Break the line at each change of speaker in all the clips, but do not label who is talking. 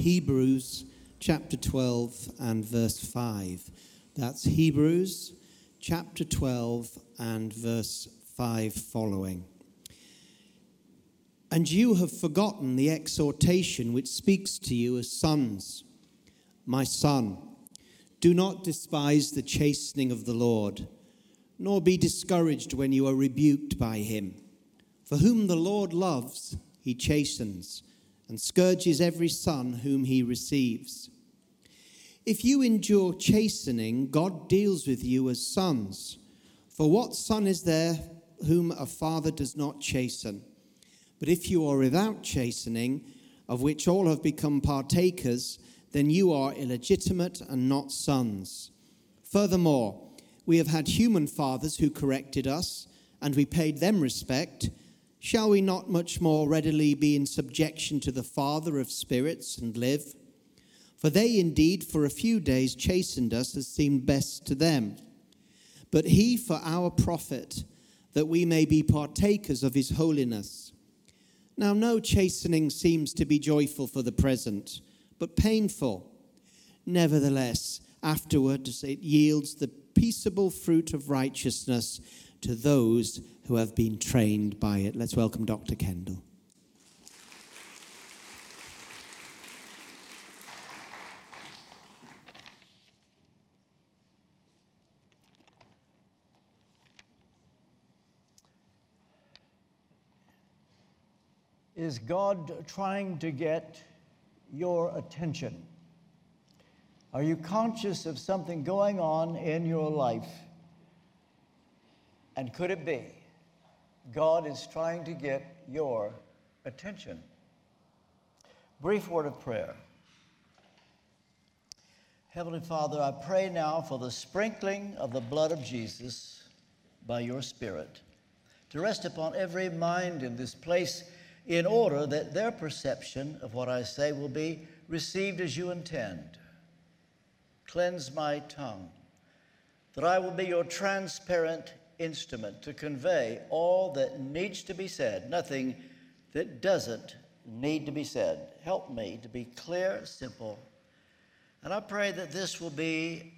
Hebrews chapter 12 and verse 5. That's Hebrews chapter 12 and verse 5 following. And you have forgotten the exhortation which speaks to you as sons. My son, do not despise the chastening of the Lord, nor be discouraged when you are rebuked by him. For whom the Lord loves, he chastens, and scourges every son whom he receives. If you endure chastening, God deals with you as sons. For what son is there whom a father does not chasten? But if you are without chastening, of which all have become partakers, then you are illegitimate and not sons. Furthermore, we have had human fathers who corrected us, and we paid them respect. Shall we not much more readily be in subjection to the Father of spirits and live? For they indeed for a few days chastened us as seemed best to them. But he for our profit, that we may be partakers of his holiness. Now, no chastening seems to be joyful for the present, but painful. Nevertheless, afterwards it yields the peaceable fruit of righteousness to those who have been trained by it. Let's welcome Dr. Kendall.
Is God trying to get your attention? Are you conscious of something going on in your life? And could it be God is trying to get your attention? Brief word of prayer. Heavenly Father, I pray now for the sprinkling of the blood of Jesus by your Spirit to rest upon every mind in this place in order that their perception of what I say will be received as you intend. Cleanse my tongue, that I will be your transparent instrument to convey all that needs to be said, nothing that doesn't need to be said. Help me to be clear, simple. And I pray that this will be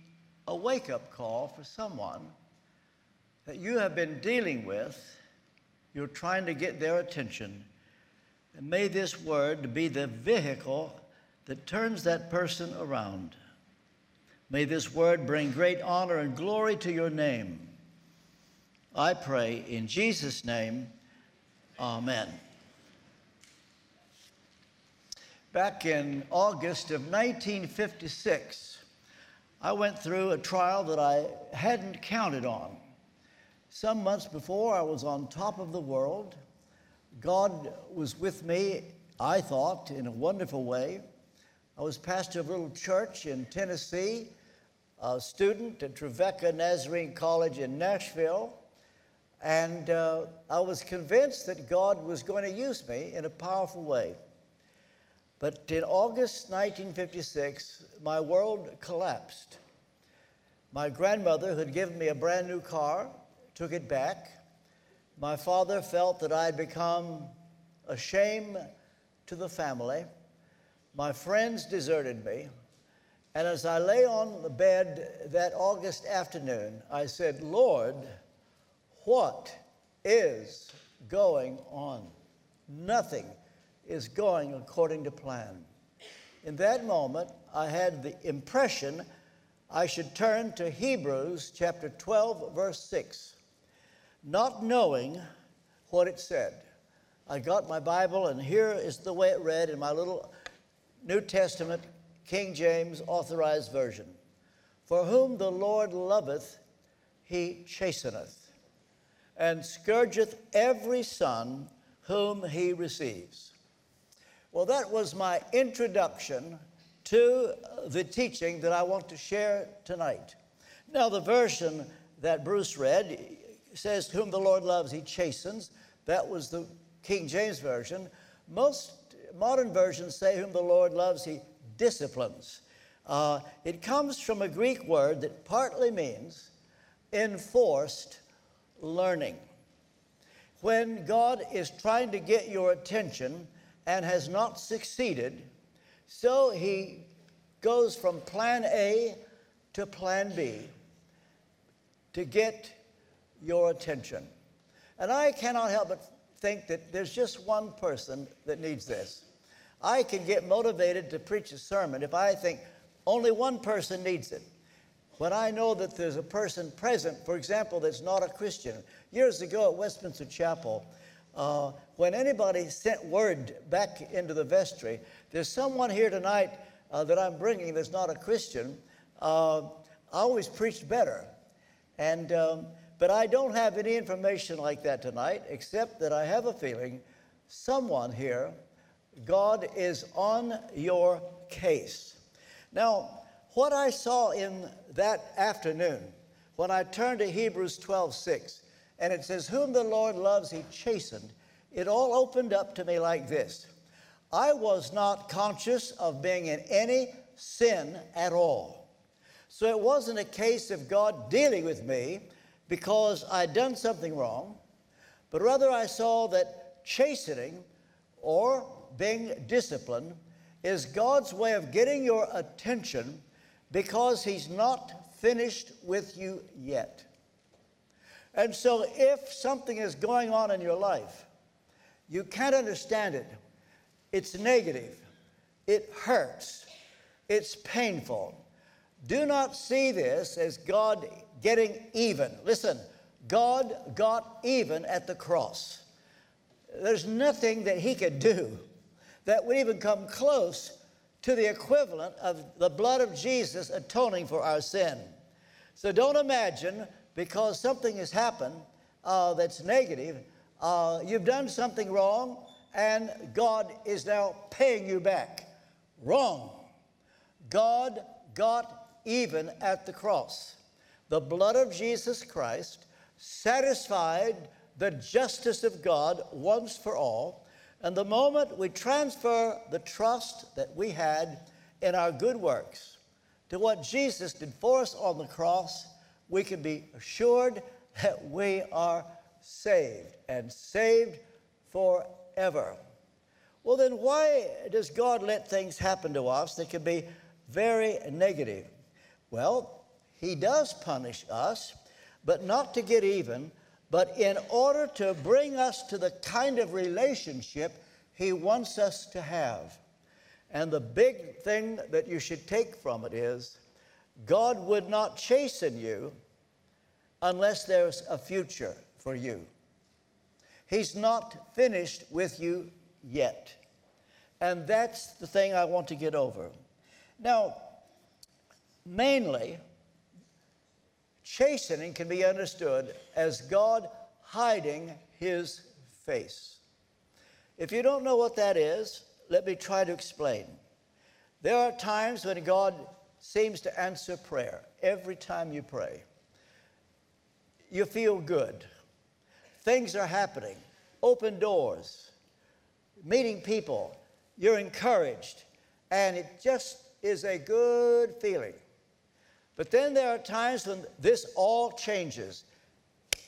a wake up call for someone that you have been dealing with. You're trying to get their attention and may this word be the vehicle that turns that person around. May this word bring great honor and glory to your name. I pray in Jesus' name, Amen. Back in August of 1956, I went through a trial that I hadn't counted on. Some months before, I was on top of the world. God was with me, I thought, in a wonderful way. I was pastor of a little church in Tennessee, a student at Trevecca Nazarene College in Nashville, and uh, I was convinced that God was going to use me in a powerful way. But in August 1956, my world collapsed. My grandmother, who had given me a brand new car, took it back. My father felt that I had become a shame to the family. My friends deserted me. And as I lay on the bed that August afternoon, I said, Lord, what is going on? Nothing is going according to plan. In that moment, I had the impression I should turn to Hebrews chapter 12, verse 6 not knowing what it said. I got my Bible, and here is the way it read in my little New Testament, King James Authorized Version. For whom the Lord loveth, he chasteneth, and scourgeth every son whom he receives. Well, that was my introduction to the teaching that I want to share tonight. Now, the version that Bruce read, says, Whom the Lord loves, he chastens. That was the King James Version. Most modern versions say, Whom the Lord loves, he disciplines. Uh, it comes from a Greek word that partly means enforced learning. When God is trying to get your attention and has not succeeded, So he goes from plan A to plan B to get your attention. And I cannot help but think that there's just one person that needs this. I can get motivated to preach a sermon if I think only one person needs it. When I know that there's a person present, for example, that's not a Christian. Years ago at Westminster Chapel, uh, when anybody sent word back into the vestry, there's someone here tonight uh, that I'm bringing that's not a Christian, uh, I always preached better. And, um, but I don't have any information like that tonight, except that I have a feeling someone here, God is on your case. Now, what I saw in that afternoon, when I turned to Hebrews 12 6, and it says, Whom the Lord loves, he chastened, it all opened up to me like this. I was not conscious of being in any sin at all. So it wasn't a case of God dealing with me because I'd done something wrong, but rather I saw that chastening or being disciplined is God's way of getting your attention because He's not finished with you yet. And so, if something is going on in your life, you can't understand it, it's negative, it hurts, it's painful. Do not see this as God getting even. Listen, God got even at the cross. There's nothing that He could do that would even come close to the equivalent of the blood of Jesus atoning for our sin. So don't imagine because something has happened uh, that's negative, uh, you've done something wrong, and God is now paying you back. Wrong. God got even at the cross. The blood of Jesus Christ satisfied the justice of God once for all. And the moment we transfer the trust that we had in our good works to what Jesus did for us on the cross, we can be assured that we are saved and saved forever. Well, then, why does God let things happen to us that can be very negative? Well, He does punish us, but not to get even, but in order to bring us to the kind of relationship He wants us to have. And the big thing that you should take from it is God would not chasten you unless there's a future for you. He's not finished with you yet. And that's the thing I want to get over. Now, mainly, chastening can be understood as God hiding his face. If you don't know what that is, let me try to explain. There are times when God seems to answer prayer every time you pray. You feel good. Things are happening. Open doors, meeting people. You're encouraged. And it just is a good feeling. But then there are times when this all changes.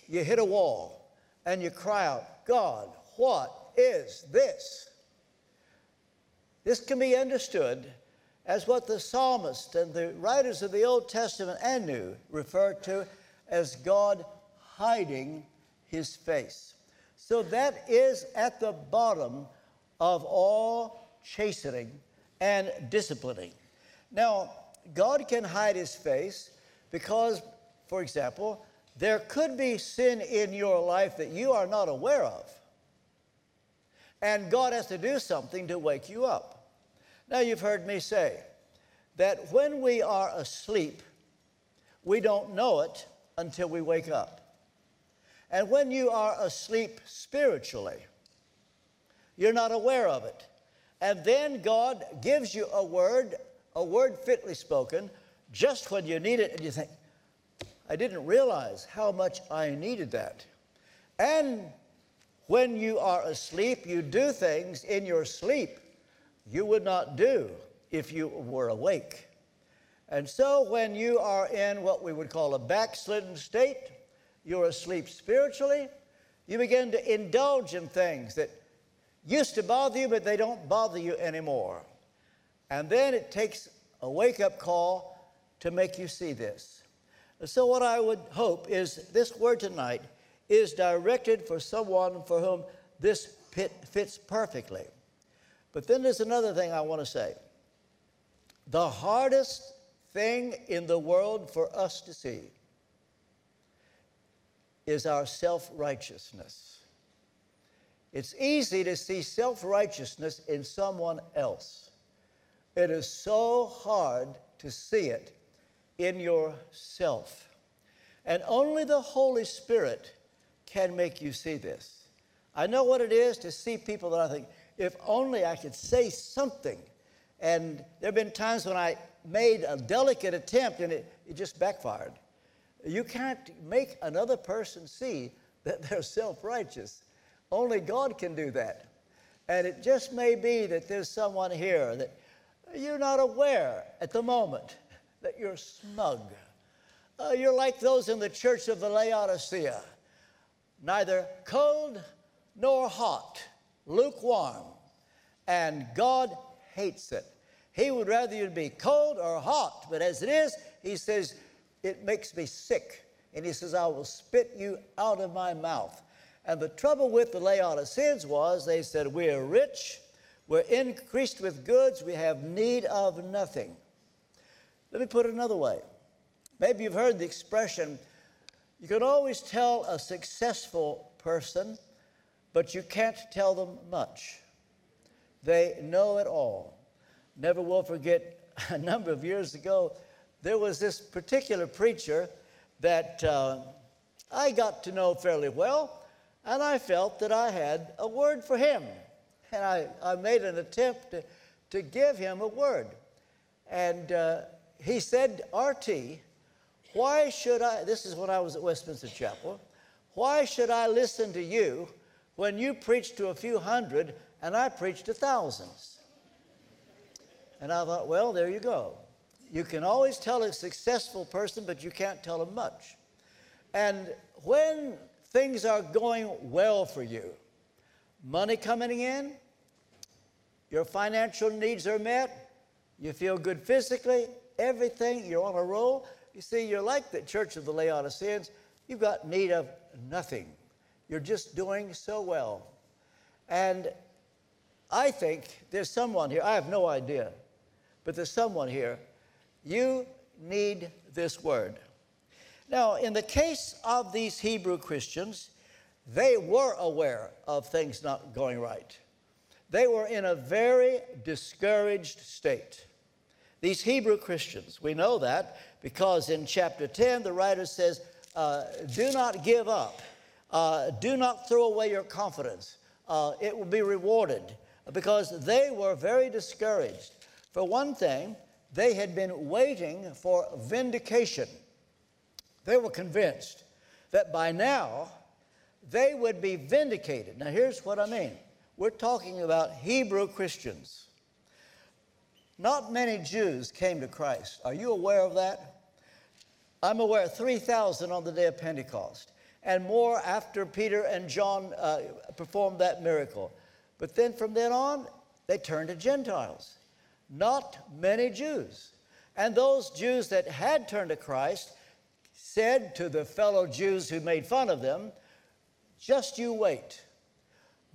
You hit a wall and you cry out, God, what is this? This can be understood as what the psalmist and the writers of the Old Testament and New refer to as God hiding his face. So that is at the bottom of all chastening and disciplining. Now, God can hide his face because, for example, there could be sin in your life that you are not aware of. And God has to do something to wake you up. Now, you've heard me say that when we are asleep, we don't know it until we wake up. And when you are asleep spiritually, you're not aware of it. And then God gives you a word, a word fitly spoken, just when you need it, and you think, I didn't realize how much I needed that. And when you are asleep, you do things in your sleep you would not do if you were awake. And so, when you are in what we would call a backslidden state, you're asleep spiritually, you begin to indulge in things that used to bother you, but they don't bother you anymore. And then it takes a wake up call to make you see this. So, what I would hope is this word tonight is directed for someone for whom this fits perfectly. But then there's another thing I want to say. The hardest thing in the world for us to see is our self righteousness. It's easy to see self righteousness in someone else. It is so hard to see it in yourself. And only the Holy Spirit can make you see this. I know what it is to see people that I think, if only I could say something. And there have been times when I made a delicate attempt and it, it just backfired. You can't make another person see that they're self righteous. Only God can do that. And it just may be that there's someone here that you're not aware at the moment that you're smug. Uh, you're like those in the church of the Laodicea, neither cold nor hot, lukewarm. And God hates it. He would rather you be cold or hot, but as it is, He says, it makes me sick. And He says, I will spit you out of my mouth. And the trouble with the Laodiceans was they said, We're rich, we're increased with goods, we have need of nothing. Let me put it another way. Maybe you've heard the expression, you can always tell a successful person, but you can't tell them much. They know it all. Never will forget a number of years ago, there was this particular preacher that uh, I got to know fairly well, and I felt that I had a word for him. And I, I made an attempt to, to give him a word. And uh, he said, RT, why should I, this is when I was at Westminster Chapel, why should I listen to you when you preach to a few hundred and I preach to thousands? And I thought, well, there you go. You can always tell a successful person, but you can't tell them much. And when things are going well for you, money coming in, your financial needs are met, you feel good physically, everything, you're on a roll. You see, you're like the church of the Laodiceans. You've got need of nothing. You're just doing so well. And I think there's someone here, I have no idea, but there's someone here. You need this word. Now, in the case of these Hebrew Christians, they were aware of things not going right. They were in a very discouraged state. These Hebrew Christians, we know that because in chapter 10, the writer says, uh, Do not give up, uh, do not throw away your confidence. Uh, it will be rewarded because they were very discouraged. For one thing, they had been waiting for vindication. They were convinced that by now they would be vindicated. Now, here's what I mean we're talking about Hebrew Christians. Not many Jews came to Christ. Are you aware of that? I'm aware 3,000 on the day of Pentecost, and more after Peter and John uh, performed that miracle. But then from then on, they turned to Gentiles. Not many Jews. And those Jews that had turned to Christ said to the fellow Jews who made fun of them, Just you wait.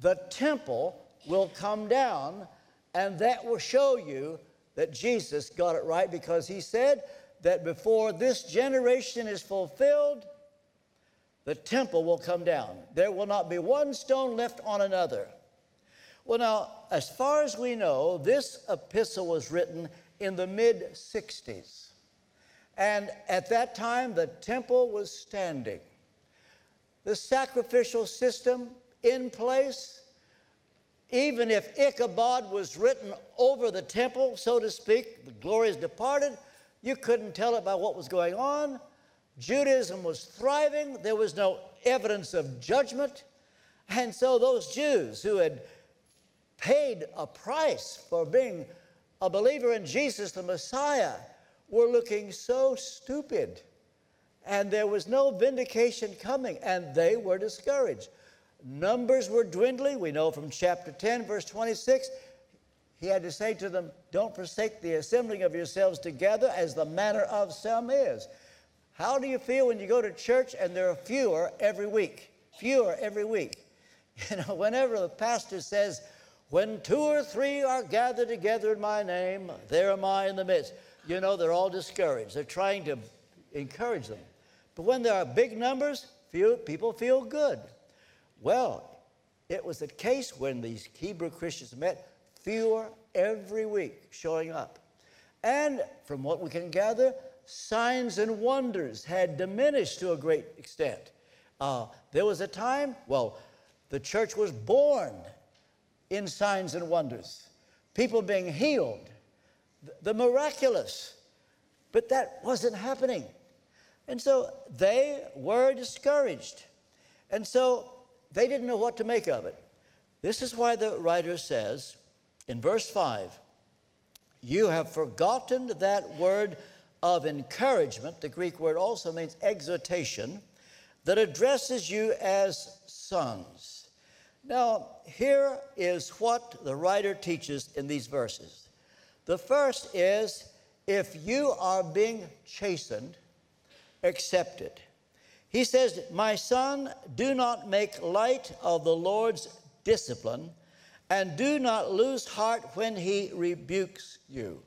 The temple will come down, and that will show you that Jesus got it right because he said that before this generation is fulfilled, the temple will come down. There will not be one stone left on another. Well, now, as far as we know, this epistle was written in the mid 60s. And at that time, the temple was standing. The sacrificial system in place even if Ichabod was written over the temple, so to speak, the glory is departed, you couldn't tell it by what was going on. Judaism was thriving, there was no evidence of judgment. And so those Jews who had paid a price for being a believer in Jesus the Messiah were looking so stupid. And there was no vindication coming, and they were discouraged. Numbers were dwindling. We know from chapter 10, verse 26, he had to say to them, Don't forsake the assembling of yourselves together as the manner of some is. How do you feel when you go to church and there are fewer every week? Fewer every week. You know, whenever the pastor says, When two or three are gathered together in my name, there am I in the midst. You know, they're all discouraged. They're trying to encourage them. But when there are big numbers, few, people feel good. Well, it was the case when these Hebrew Christians met fewer every week showing up. And from what we can gather, signs and wonders had diminished to a great extent. Uh, there was a time, well, the church was born in signs and wonders, people being healed, the miraculous. But that wasn't happening. And so they were discouraged. And so they didn't know what to make of it. This is why the writer says, in verse 5 You have forgotten that word of encouragement, the Greek word also means exhortation, that addresses you as sons. Now, here is what the writer teaches in these verses. The first is if you are being chastened, accept it. He says, My son, do not make light of the Lord's discipline and do not lose heart when he rebukes you.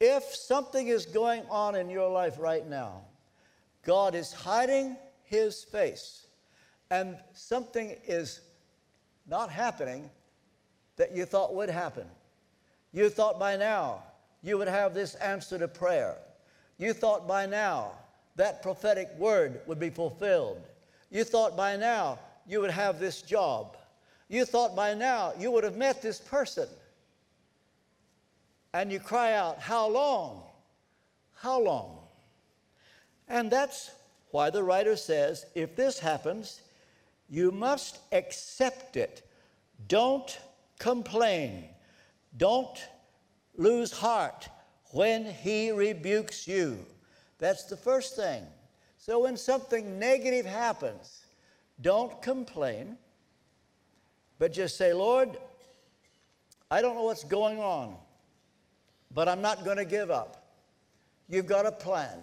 If something is going on in your life right now, God is hiding his face, and something is not happening that you thought would happen. You thought by now you would have this answer to prayer. You thought by now that prophetic word would be fulfilled. You thought by now you would have this job you thought by now you would have met this person. And you cry out, How long? How long? And that's why the writer says if this happens, you must accept it. Don't complain. Don't lose heart when he rebukes you. That's the first thing. So when something negative happens, don't complain. But just say, Lord, I don't know what's going on, but I'm not going to give up. You've got a plan,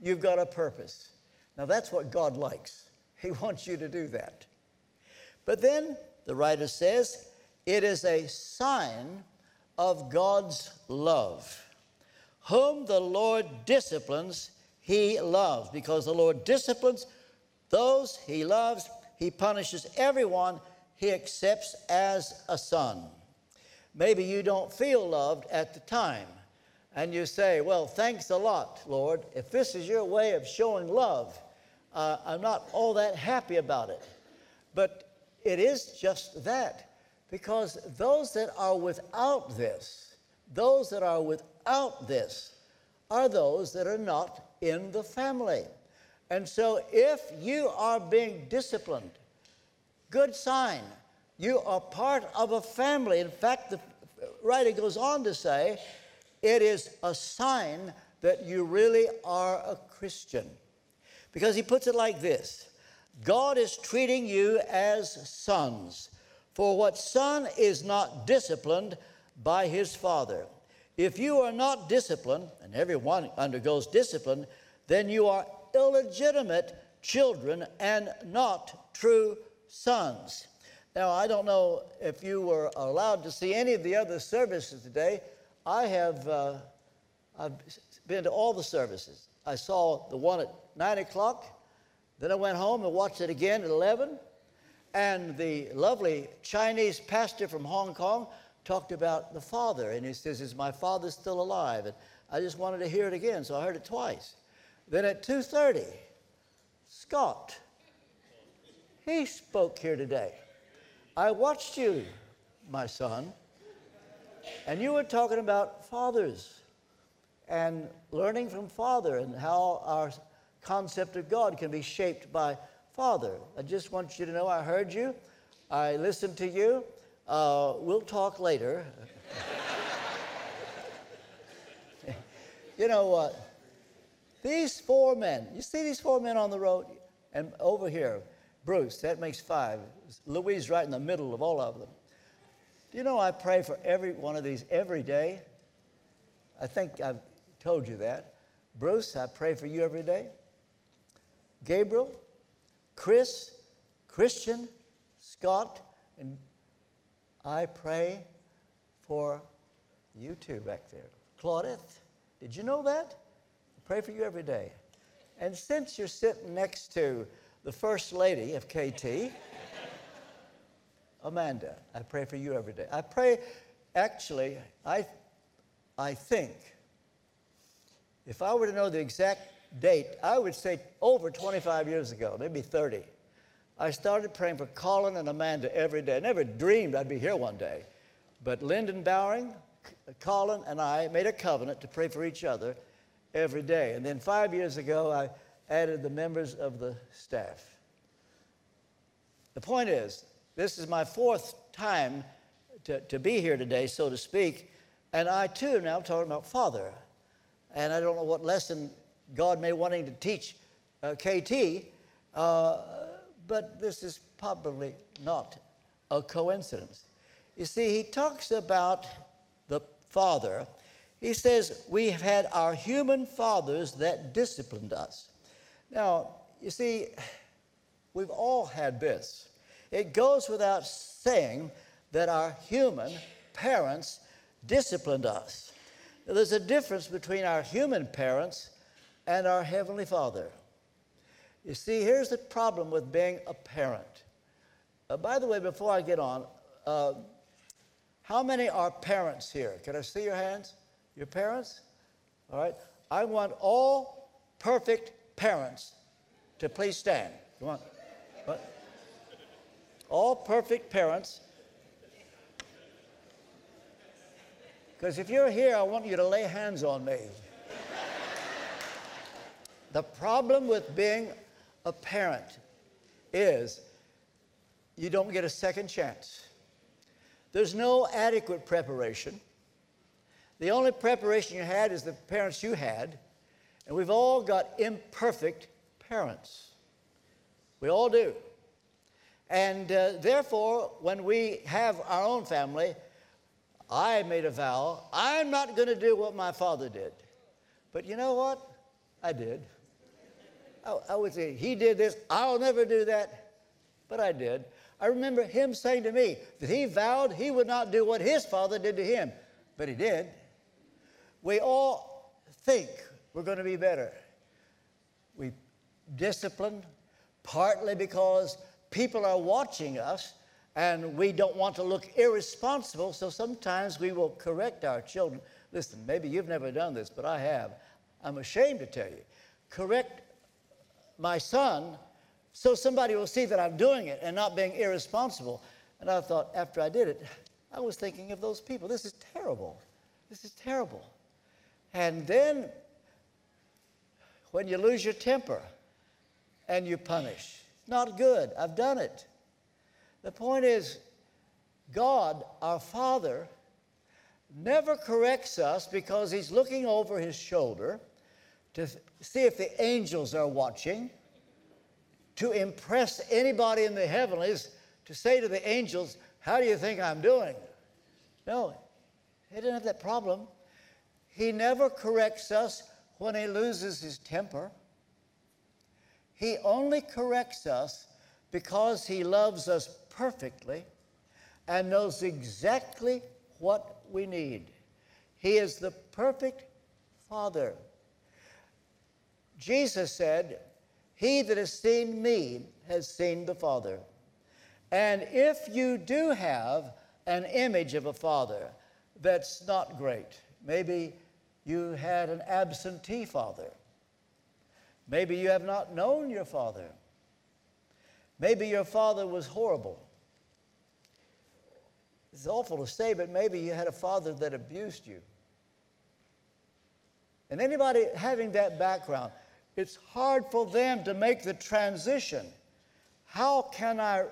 you've got a purpose. Now, that's what God likes. He wants you to do that. But then the writer says, it is a sign of God's love. Whom the Lord disciplines, he loves, because the Lord disciplines those he loves, he punishes everyone he accepts as a son. Maybe you don't feel loved at the time, and you say, Well, thanks a lot, Lord. If this is your way of showing love, uh, I'm not all that happy about it. But it is just that, because those that are without this, those that are without this, are those that are not in the family. And so if you are being disciplined, Good sign. You are part of a family. In fact, the writer goes on to say, it is a sign that you really are a Christian. Because he puts it like this God is treating you as sons. For what son is not disciplined by his father? If you are not disciplined, and everyone undergoes discipline, then you are illegitimate children and not true sons. Now, I don't know if you were allowed to see any of the other services today. I have uh, I've been to all the services. I saw the one at 9 o'clock, then I went home and watched it again at 11. And the lovely Chinese pastor from Hong Kong talked about the father, and he says, Is my father still alive? And I just wanted to hear it again, so I heard it twice. Then at 2:30, Scott he spoke here today. I watched you, my son, and you were talking about fathers and learning from father and how our concept of God can be shaped by father. I just want you to know I heard you, I listened to you. Uh, we'll talk later. you know what? These four men, you see these four men on the road and over here, Bruce, that makes five. Louise right in the middle of all of them. Do you know I pray for every one of these every day? I think I've told you that. Bruce, I pray for you every day. Gabriel, Chris, Christian, Scott, and I pray for you too back there. Claudette, did you know that? I pray for you every day. And since you're sitting next to the First Lady of KT, Amanda, I pray for you every day. I pray, actually, I, I think, if I were to know the exact date, I would say over 25 years ago, maybe 30. I started praying for Colin and Amanda every day. I never dreamed I'd be here one day. But Lyndon Bowring, Colin, and I made a covenant to pray for each other every day. And then five years ago, I added the members of the staff. The point is, this is my fourth time to, to be here today, so to speak, and I too now talking about Father. And I don't know what lesson God may wanting to teach uh, KT, uh, but this is probably not a coincidence. You see, he talks about the Father. He says, We have had our human fathers that disciplined us. Now, you see, we've all had this. It goes without saying that our human parents disciplined us. Now, there's a difference between our human parents and our Heavenly Father. You see, here's the problem with being a parent. Uh, by the way, before I get on, uh, how many are parents here? Can I see your hands? Your parents? All right. I want all perfect parents to please stand. Come on. What? All perfect parents. Because if you're here, I want you to lay hands on me. the problem with being a parent is you don't get a second chance. There's no adequate preparation. The only preparation you had is the parents you had, and we've all got imperfect parents. We all do. And uh, therefore, when we have our own family, I made a vow I'm not going to do what my father did. But you know what? I did. I, would say, He did this, I'll never do that. But I did. I remember him saying to me that he vowed he would not do what his father did to him, but he did. We all think we're going to be better. We discipline partly because people are watching us and we don't want to look irresponsible, so sometimes we will correct our children. Listen, maybe you've never done this, but I have. I'm ashamed to tell you. Correct my son so somebody will see that I'm doing it and not being irresponsible. And I thought, after I did it, I was thinking of those people. This is terrible. This is terrible. And then, when you lose your temper and you punish, not good. I've done it. The point is, God, our Father, never corrects us because He's looking over His shoulder to see if the angels are watching to impress anybody in the heavenlies to say to the angels, How do you think I'm doing? No, he didn't have that problem. He never corrects us when he loses his temper. He only corrects us because he loves us perfectly and knows exactly what we need. He is the perfect Father. Jesus said, he that has seen me has seen the Father. And if you do have an image of a father that's not great, maybe you had an absentee father, maybe you have not known your father, maybe your father was horrible. It's awful to say, but maybe you had a father that abused you. And anybody having that background, it's hard for them to make the transition. How can I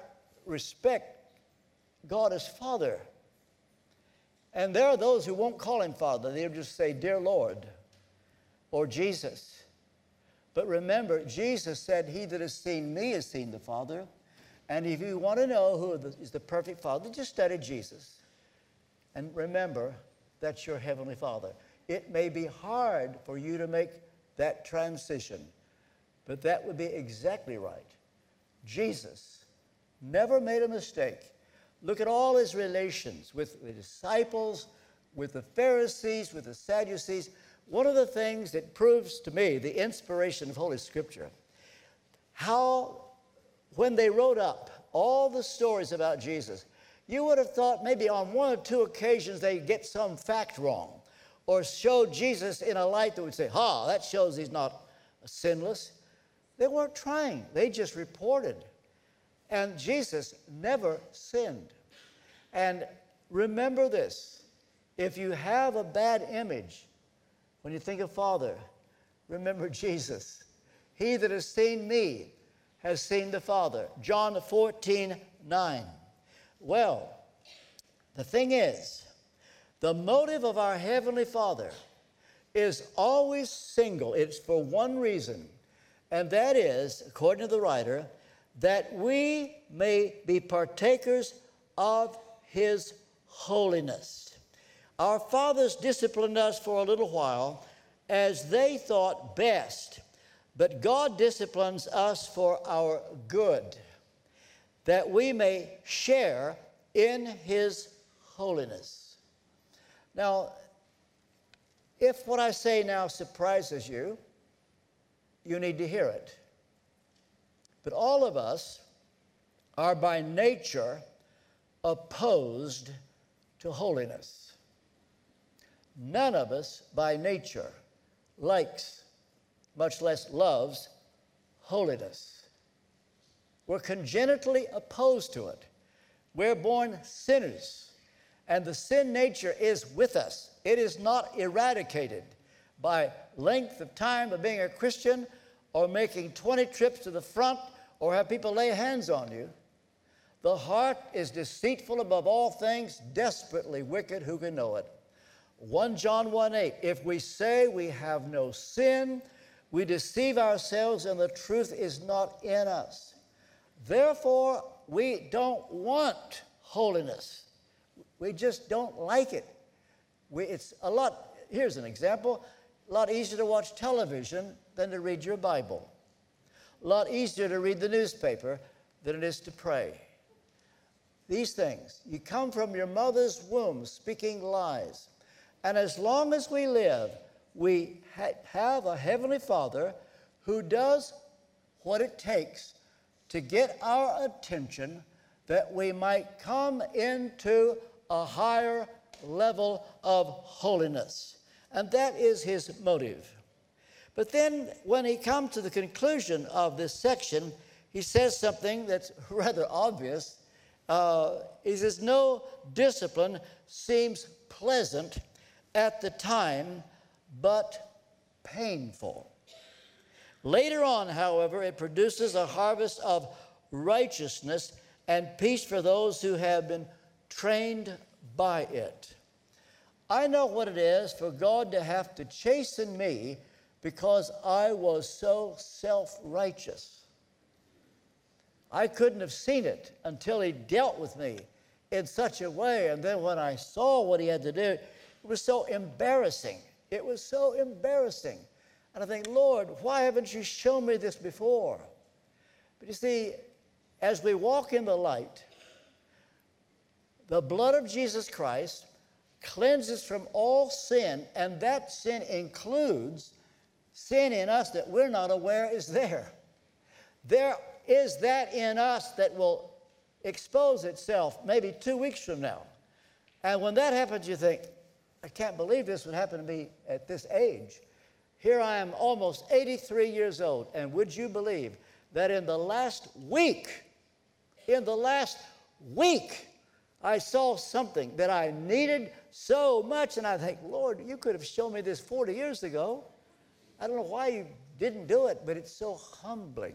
respect God as Father? And there are those who won't call him Father, they'll just say, Dear Lord, or Jesus. But remember, Jesus said, He that has seen me has seen the Father. And if you want to know who is the perfect Father, just study Jesus. And remember, that's your Heavenly Father. It may be hard for you to make that transition, but that would be exactly right. Jesus never made a mistake. Look at all his relations with the disciples, with the Pharisees, with the Sadducees. One of the things that proves to me the inspiration of Holy Scripture, how when they wrote up all the stories about Jesus, you would have thought maybe on one or two occasions they get some fact wrong or show Jesus in a light that would say, ha, that shows he's not sinless. They weren't trying, they just reported. And Jesus never sinned. And remember this if you have a bad image, when you think of Father, remember Jesus. He that has seen me has seen the Father. John 14, 9. Well, the thing is, the motive of our Heavenly Father is always single. It's for one reason, and that is, according to the writer, that we may be partakers of His holiness. Our fathers disciplined us for a little while as they thought best, but God disciplines us for our good, that we may share in His holiness. Now, if what I say now surprises you, you need to hear it. But all of us are by nature opposed to holiness. None of us by nature likes, much less loves, holiness. We're congenitally opposed to it. We're born sinners, and the sin nature is with us. It is not eradicated by length of time of being a Christian or making 20 trips to the front or have people lay hands on you. The heart is deceitful above all things, desperately wicked. Who can know it? 1 John 1 8. If we say we have no sin, we deceive ourselves and the truth is not in us. Therefore, we don't want holiness. We just don't like it. We, it's a lot, here's an example a lot easier to watch television than to read your Bible. A lot easier to read the newspaper than it is to pray. These things, you come from your mother's womb speaking lies. And as long as we live, we ha- have a Heavenly Father who does what it takes to get our attention that we might come into a higher level of holiness. And that is his motive. But then, when he comes to the conclusion of this section, he says something that's rather obvious. Uh, he says, No discipline seems pleasant at the time, but painful. Later on, however, it produces a harvest of righteousness and peace for those who have been trained by it. I know what it is for God to have to chasten me because I was so self righteous. I couldn't have seen it until He dealt with me in such a way. And then when I saw what He had to do, it was so embarrassing. It was so embarrassing. And I think, Lord, why haven't you shown me this before? But you see, as we walk in the light, the blood of Jesus Christ cleanses from all sin, and that sin includes sin in us that we're not aware is there. There is that in us that will expose itself maybe two weeks from now. And when that happens, you think, I can't believe this would happen to me at this age. Here I am, almost 83 years old, and would you believe that in the last week, in the last week, I saw something that I needed so much, and I think, Lord, you could have shown me this 40 years ago. I don't know why you didn't do it, but it's so humbling.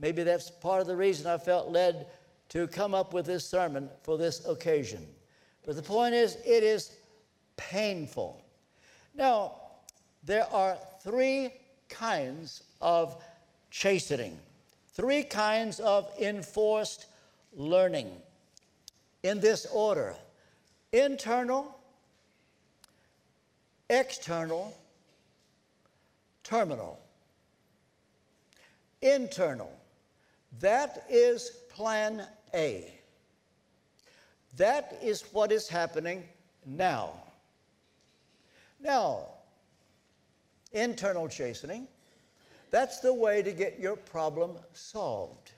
Maybe that's part of the reason I felt led to come up with this sermon for this occasion. But the point is, it is painful. Now, there are three kinds of chastening, three kinds of enforced learning. In this order internal, external, terminal. Internal. That is plan A. That is what is happening now. Now, internal chastening, that's the way to get your problem solved.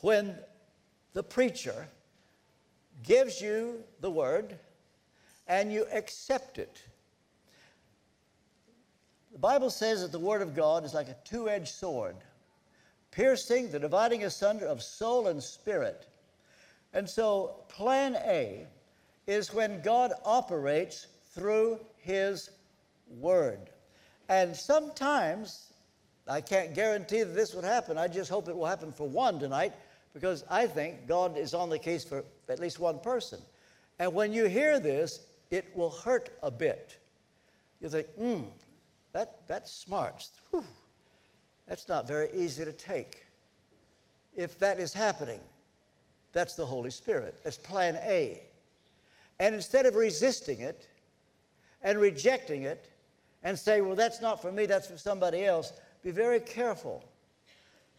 When the preacher gives you the word and you accept it. The Bible says that the word of God is like a two edged sword, piercing the dividing asunder of soul and spirit. And so, plan A is when God operates through His Word. And sometimes, I can't guarantee that this would happen. I just hope it will happen for one tonight because I think God is on the case for at least one person. And when you hear this, it will hurt a bit. You think, hmm, that, that's smart. Whew, that's not very easy to take. If that is happening, that's the Holy Spirit. That's plan A. And instead of resisting it and rejecting it and say, well, that's not for me, that's for somebody else, be very careful.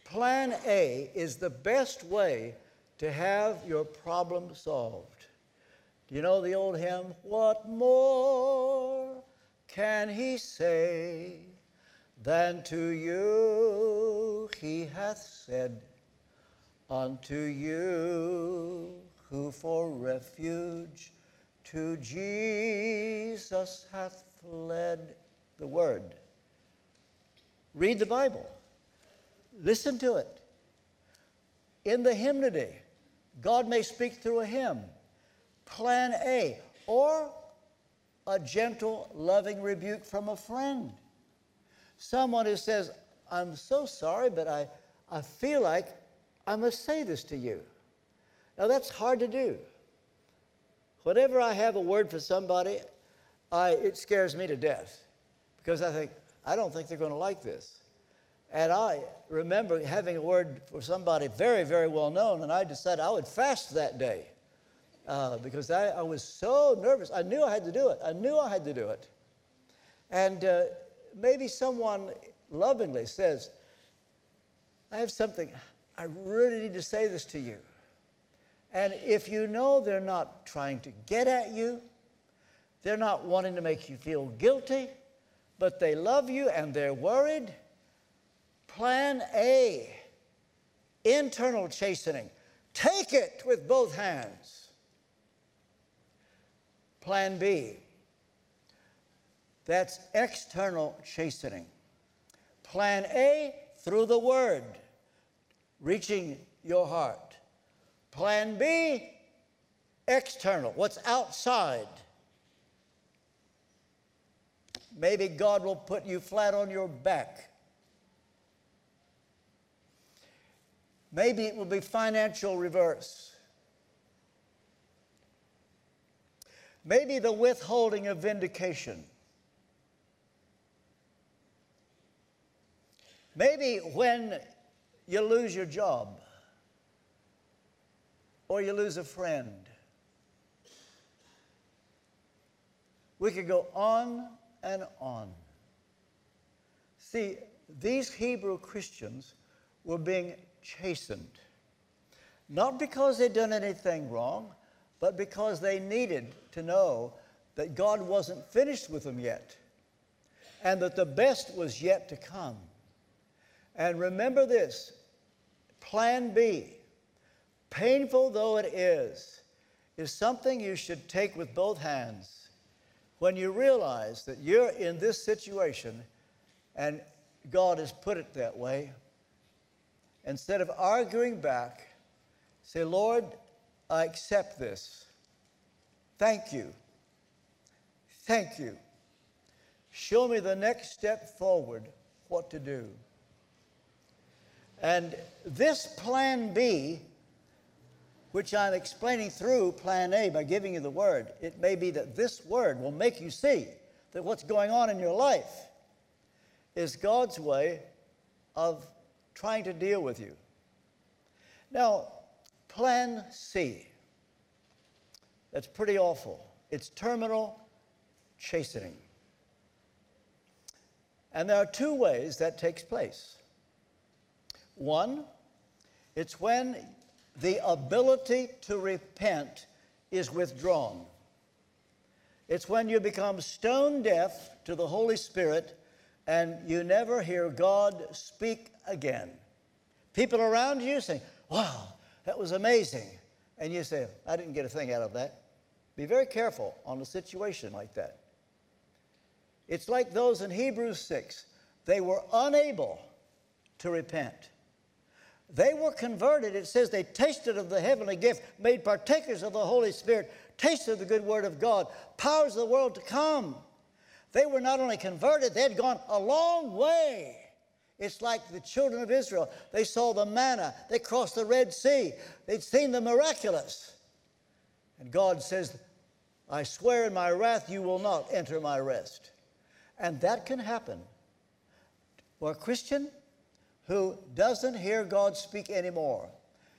Plan A is the best way to have your problem solved. Do you know the old hymn? What more can he say than to you he hath said? Unto you who for refuge to Jesus hath fled the word. Read the Bible. Listen to it. In the hymnody, God may speak through a hymn. Plan A. Or a gentle, loving rebuke from a friend. Someone who says, I'm so sorry, but I, I feel like I must say this to you. Now, that's hard to do. Whenever I have a word for somebody, I, it scares me to death because I think, I don't think they're going to like this. And I remember having a word for somebody very, very well known, and I decided I would fast that day uh, because I, I, was so nervous. I knew I had to do it. I knew I had to do it. And uh, maybe someone lovingly says, I have something, I really need to say this to you. And if you know they're not trying to get at you, they're not wanting to make you feel guilty, but they love you and they're worried, plan A internal chastening. Take it with both hands. Plan B that's external chastening. Plan A through the Word, reaching your heart. Plan B, external, what's outside. Maybe God will put you flat on your back. Maybe it will be financial reverse. Maybe the withholding of vindication. Maybe when you lose your job or you lose a friend. We could go on and on. See, these Hebrew Christians were being chastened, not because they'd done anything wrong, but because they needed to know that God wasn't finished with them yet and that the best was yet to come. And remember this Plan B painful though it is, is something you should take with both hands when you realize that you're in this situation and God has put it that way. Instead of arguing back, say, Lord, I accept this. Thank you. Thank you. Show me the next step forward, what to do. And this plan B which I'm explaining through plan A by giving you the word. It may be that this word will make you see that what's going on in your life is God's way of trying to deal with you. Now, plan C. that's pretty awful. It's terminal chastening. And there are two ways that takes place. One, it's when the ability to repent is withdrawn. It's when you become stone deaf to the Holy Spirit and you never hear God speak again. People around you say, Wow, that was amazing. And you say, I didn't get a thing out of that. Be very careful on a situation like that. It's like those in Hebrews 6. They were unable to repent. They were converted. It says they tasted of the heavenly gift, made partakers of the Holy Spirit, tasted the good word of God, powers of the world to come. They were not only converted, they had gone a long way. It's like the children of Israel. They saw the manna, they crossed the Red Sea, they'd seen the miraculous. And God says, I swear in my wrath, you will not enter my rest. And that can happen for a Christian who doesn't hear God speak anymore.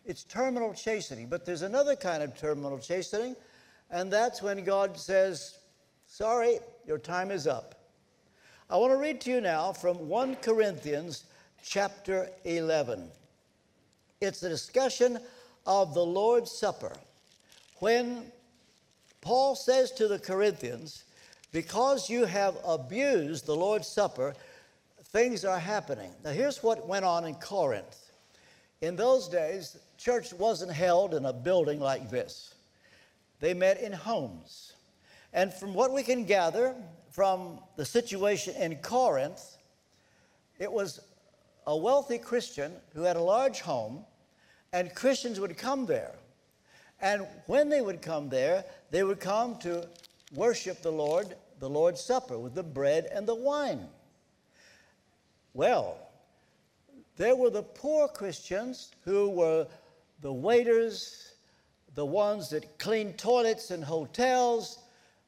It's terminal chastening. But there's another kind of terminal chastening, and that's when God says, Sorry, your time is up. I want to read to you now from 1 Corinthians chapter 11. It's a discussion of the Lord's Supper. When Paul says to the Corinthians, Because you have abused the Lord's Supper, things are happening. Now, here's what went on in Corinth. In those days, church wasn't held in a building like this, they met in homes. And from what we can gather from the situation in Corinth, it was a wealthy Christian who had a large home, and Christians would come there. And when they would come there, they would come to worship the Lord, the Lord's Supper, with the bread and the wine. Well, there were the poor Christians who were the waiters, the ones that cleaned toilets in hotels,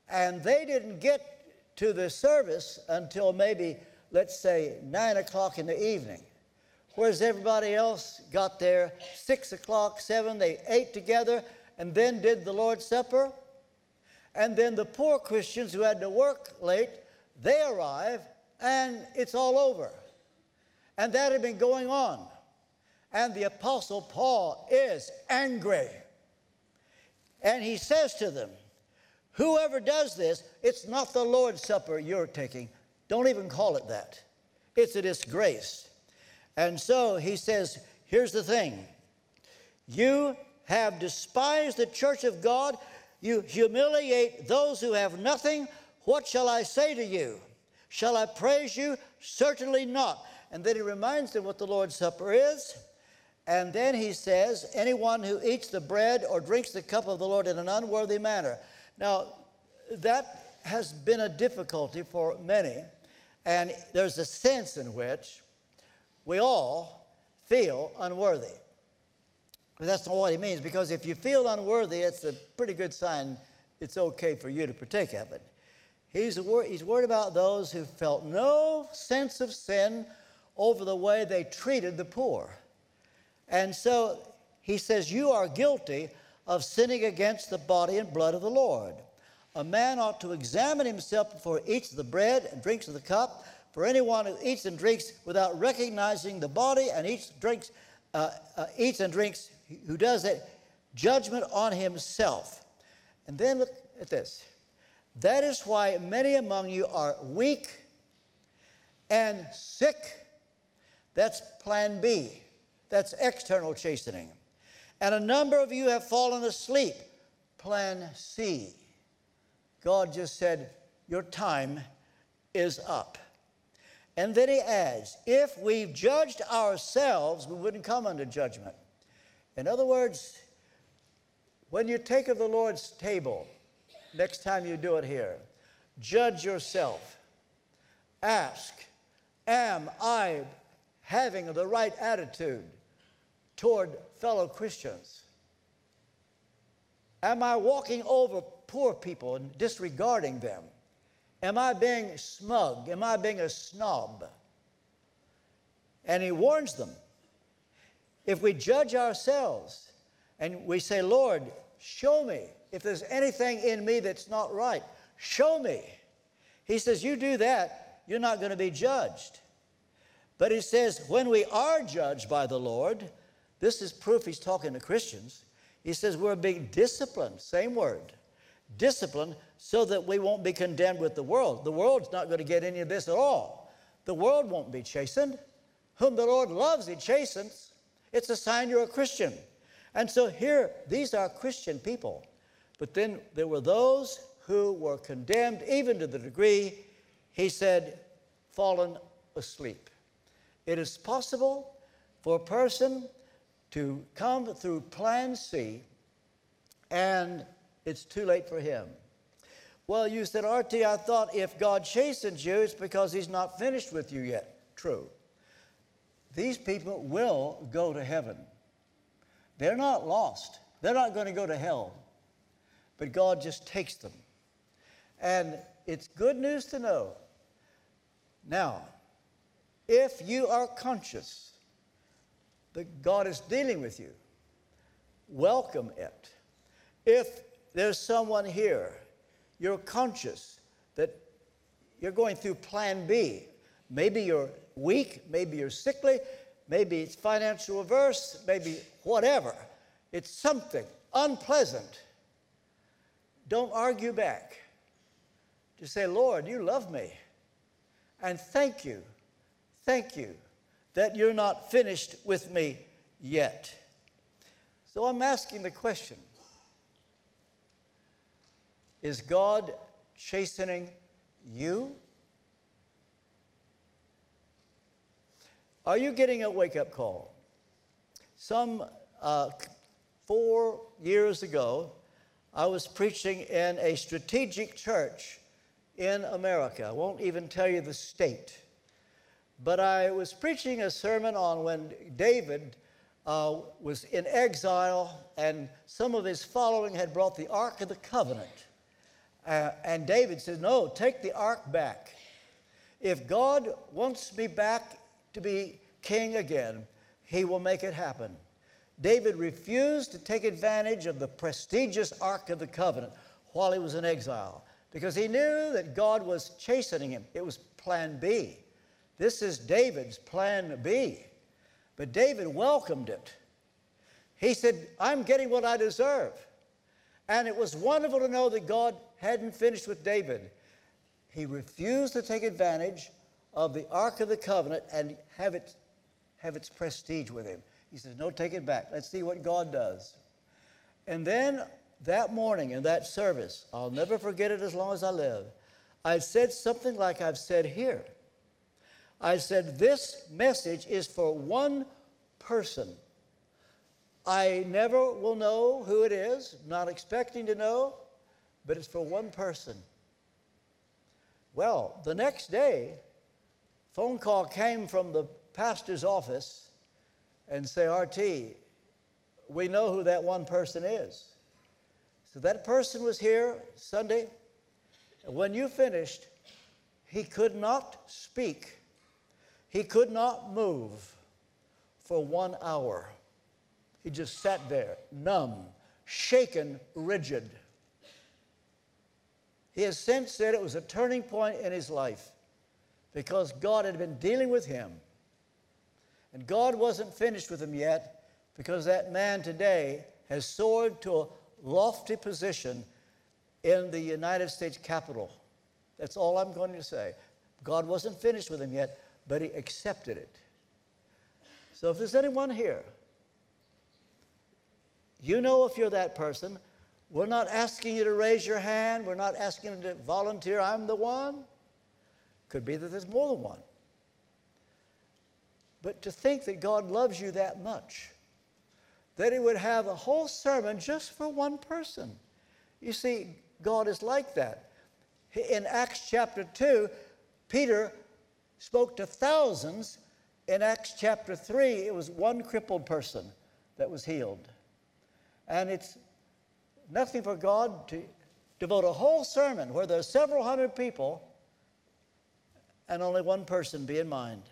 and they didn't get to the service until maybe, let's say, nine o'clock in the evening. Whereas everybody else got there six o'clock, seven, they ate together and then did the Lord's Supper. And then the poor Christians who had to work late, they arrive and it's all over. And that had been going on. And the Apostle Paul is angry. And he says to them, Whoever does this, it's not the Lord's Supper you're taking. Don't even call it that. It's a disgrace. And so he says, Here's the thing you have despised the church of God, you humiliate those who have nothing. What shall I say to you? Shall I praise you? Certainly not. And then he reminds them what the Lord's Supper is. And then he says, anyone who eats the bread or drinks the cup of the Lord in an unworthy manner. Now, that has been a difficulty for many. And there's a sense in which we all feel unworthy. But that's not what he means, because if you feel unworthy, it's a pretty good sign it's okay for you to partake of it. He's, wor- he's worried about those who felt no sense of sin over the way they treated the poor. And so he says, You are guilty of sinning against the body and blood of the Lord. A man ought to examine himself before he eats the bread and drinks of the cup. For anyone who eats and drinks without recognizing the body and eats, drinks, uh, uh, eats and drinks, who does it, judgment on himself. And then look at this. That is why many among you are weak and sick that's plan B. That's external chastening. And a number of you have fallen asleep. Plan C. God just said, Your time is up. And then he adds, If we've judged ourselves, we wouldn't come under judgment. In other words, when you take of the Lord's table, next time you do it here, judge yourself. Ask, Am I having the right attitude toward fellow Christians? Am I walking over poor people and disregarding them? Am I being smug? Am I being a snob? And he warns them if we judge ourselves and we say, Lord, show me if there's anything in me that's not right. Show me. He says, You do that, you're not going to be judged. But he says, When we are judged by the Lord, this is proof he's talking to Christians. He says, We're being disciplined, same word, disciplined, so that we won't be condemned with the world. The world's not going to get any of this at all. The world won't be chastened. Whom the Lord loves, he chastens. It's a sign you're a Christian. And so here, these are Christian people. But then there were those who were condemned, even to the degree, he said, fallen asleep. It is possible for a person to come through plan C and it's too late for him. Well, you said, RT, I thought if God chastens you, it's because he's not finished with you yet. True. These people will go to heaven. They're not lost. They're not going to go to hell. But God just takes them. And it's good news to know. Now, if you are conscious that God is dealing with you, welcome it. If there's someone here, you're conscious that you're going through plan B. Maybe you're weak, maybe you're sickly, maybe it's financial reverse, maybe whatever. It's something unpleasant. Don't argue back. Just say, Lord, you love me. And thank you, thank you that you're not finished with me yet. So I'm asking the question Is God chastening you? Are you getting a wake up call? Some uh, four years ago, I was preaching in a strategic church in America. I won't even tell you the state. But I was preaching a sermon on when David uh, was in exile and some of his following had brought the Ark of the Covenant. Uh, and David said, No, take the ark back. If God wants me back to be king again, he will make it happen. David refused to take advantage of the prestigious Ark of the Covenant while he was in exile because he knew that God was chastening him. It was plan B. This is David's plan B. But David welcomed it. He said, I'm getting what I deserve. And it was wonderful to know that God hadn't finished with David. He refused to take advantage of the Ark of the Covenant and have, it, have its prestige with him. He says, No, take it back. Let's see what God does. And then that morning in that service, I'll never forget it as long as I live, I said something like I've said here. I said, This message is for one person. I never will know who it is, not expecting to know, but it's for one person. Well, the next day, phone call came from the pastor's office and say, RT, we know who that one person is. So that person was here Sunday. When you finished, he could not speak, he could not move for one hour. He just sat there, numb, shaken, rigid. He has since said it was a turning point in his life because God had been dealing with him. And God wasn't finished with him yet because that man today has soared to a lofty position in the United States Capitol. That's all I'm going to say. God wasn't finished with him yet, but he accepted it. So if there's anyone here, you know if you're that person. We're not asking you to raise your hand. We're not asking you to volunteer. I'm the one. Could be that there's more than one. But to think that God loves you that much, that He would have a whole sermon just for one person. You see, God is like that. In Acts chapter 2, Peter spoke to thousands. In Acts chapter 3, it was one crippled person that was healed. And it's nothing for God to devote a whole sermon where there are several hundred people and only one person be in mind.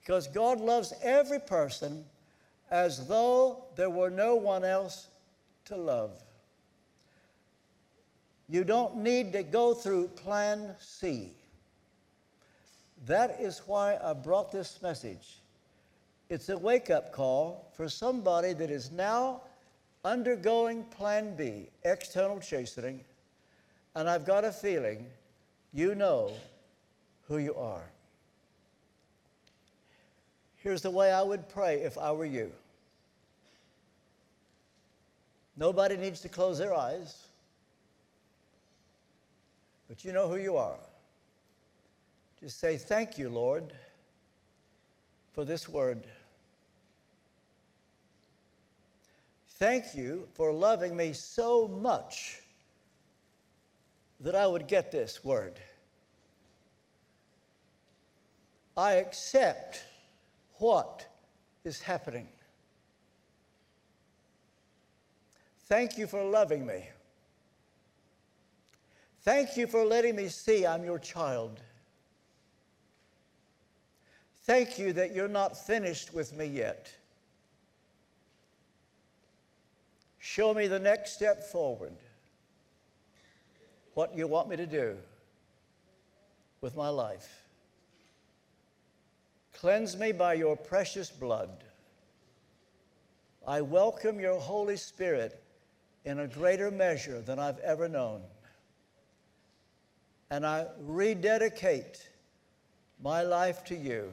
Because God loves every person as though there were no one else to love. You don't need to go through plan C. That is why I brought this message. It's a wake up call for somebody that is now undergoing plan B, external chastening, and I've got a feeling you know who you are. Here's the way I would pray if I were you. Nobody needs to close their eyes, but you know who you are. Just say, Thank you, Lord, for this word. Thank you for loving me so much that I would get this word. I accept what is happening. Thank you for loving me. Thank you for letting me see I'm your child. Thank you that you're not finished with me yet. Show me the next step forward. What you want me to do with my life. Cleanse me by your precious blood. I welcome your Holy Spirit in a greater measure than I've ever known. And I rededicate my life to you.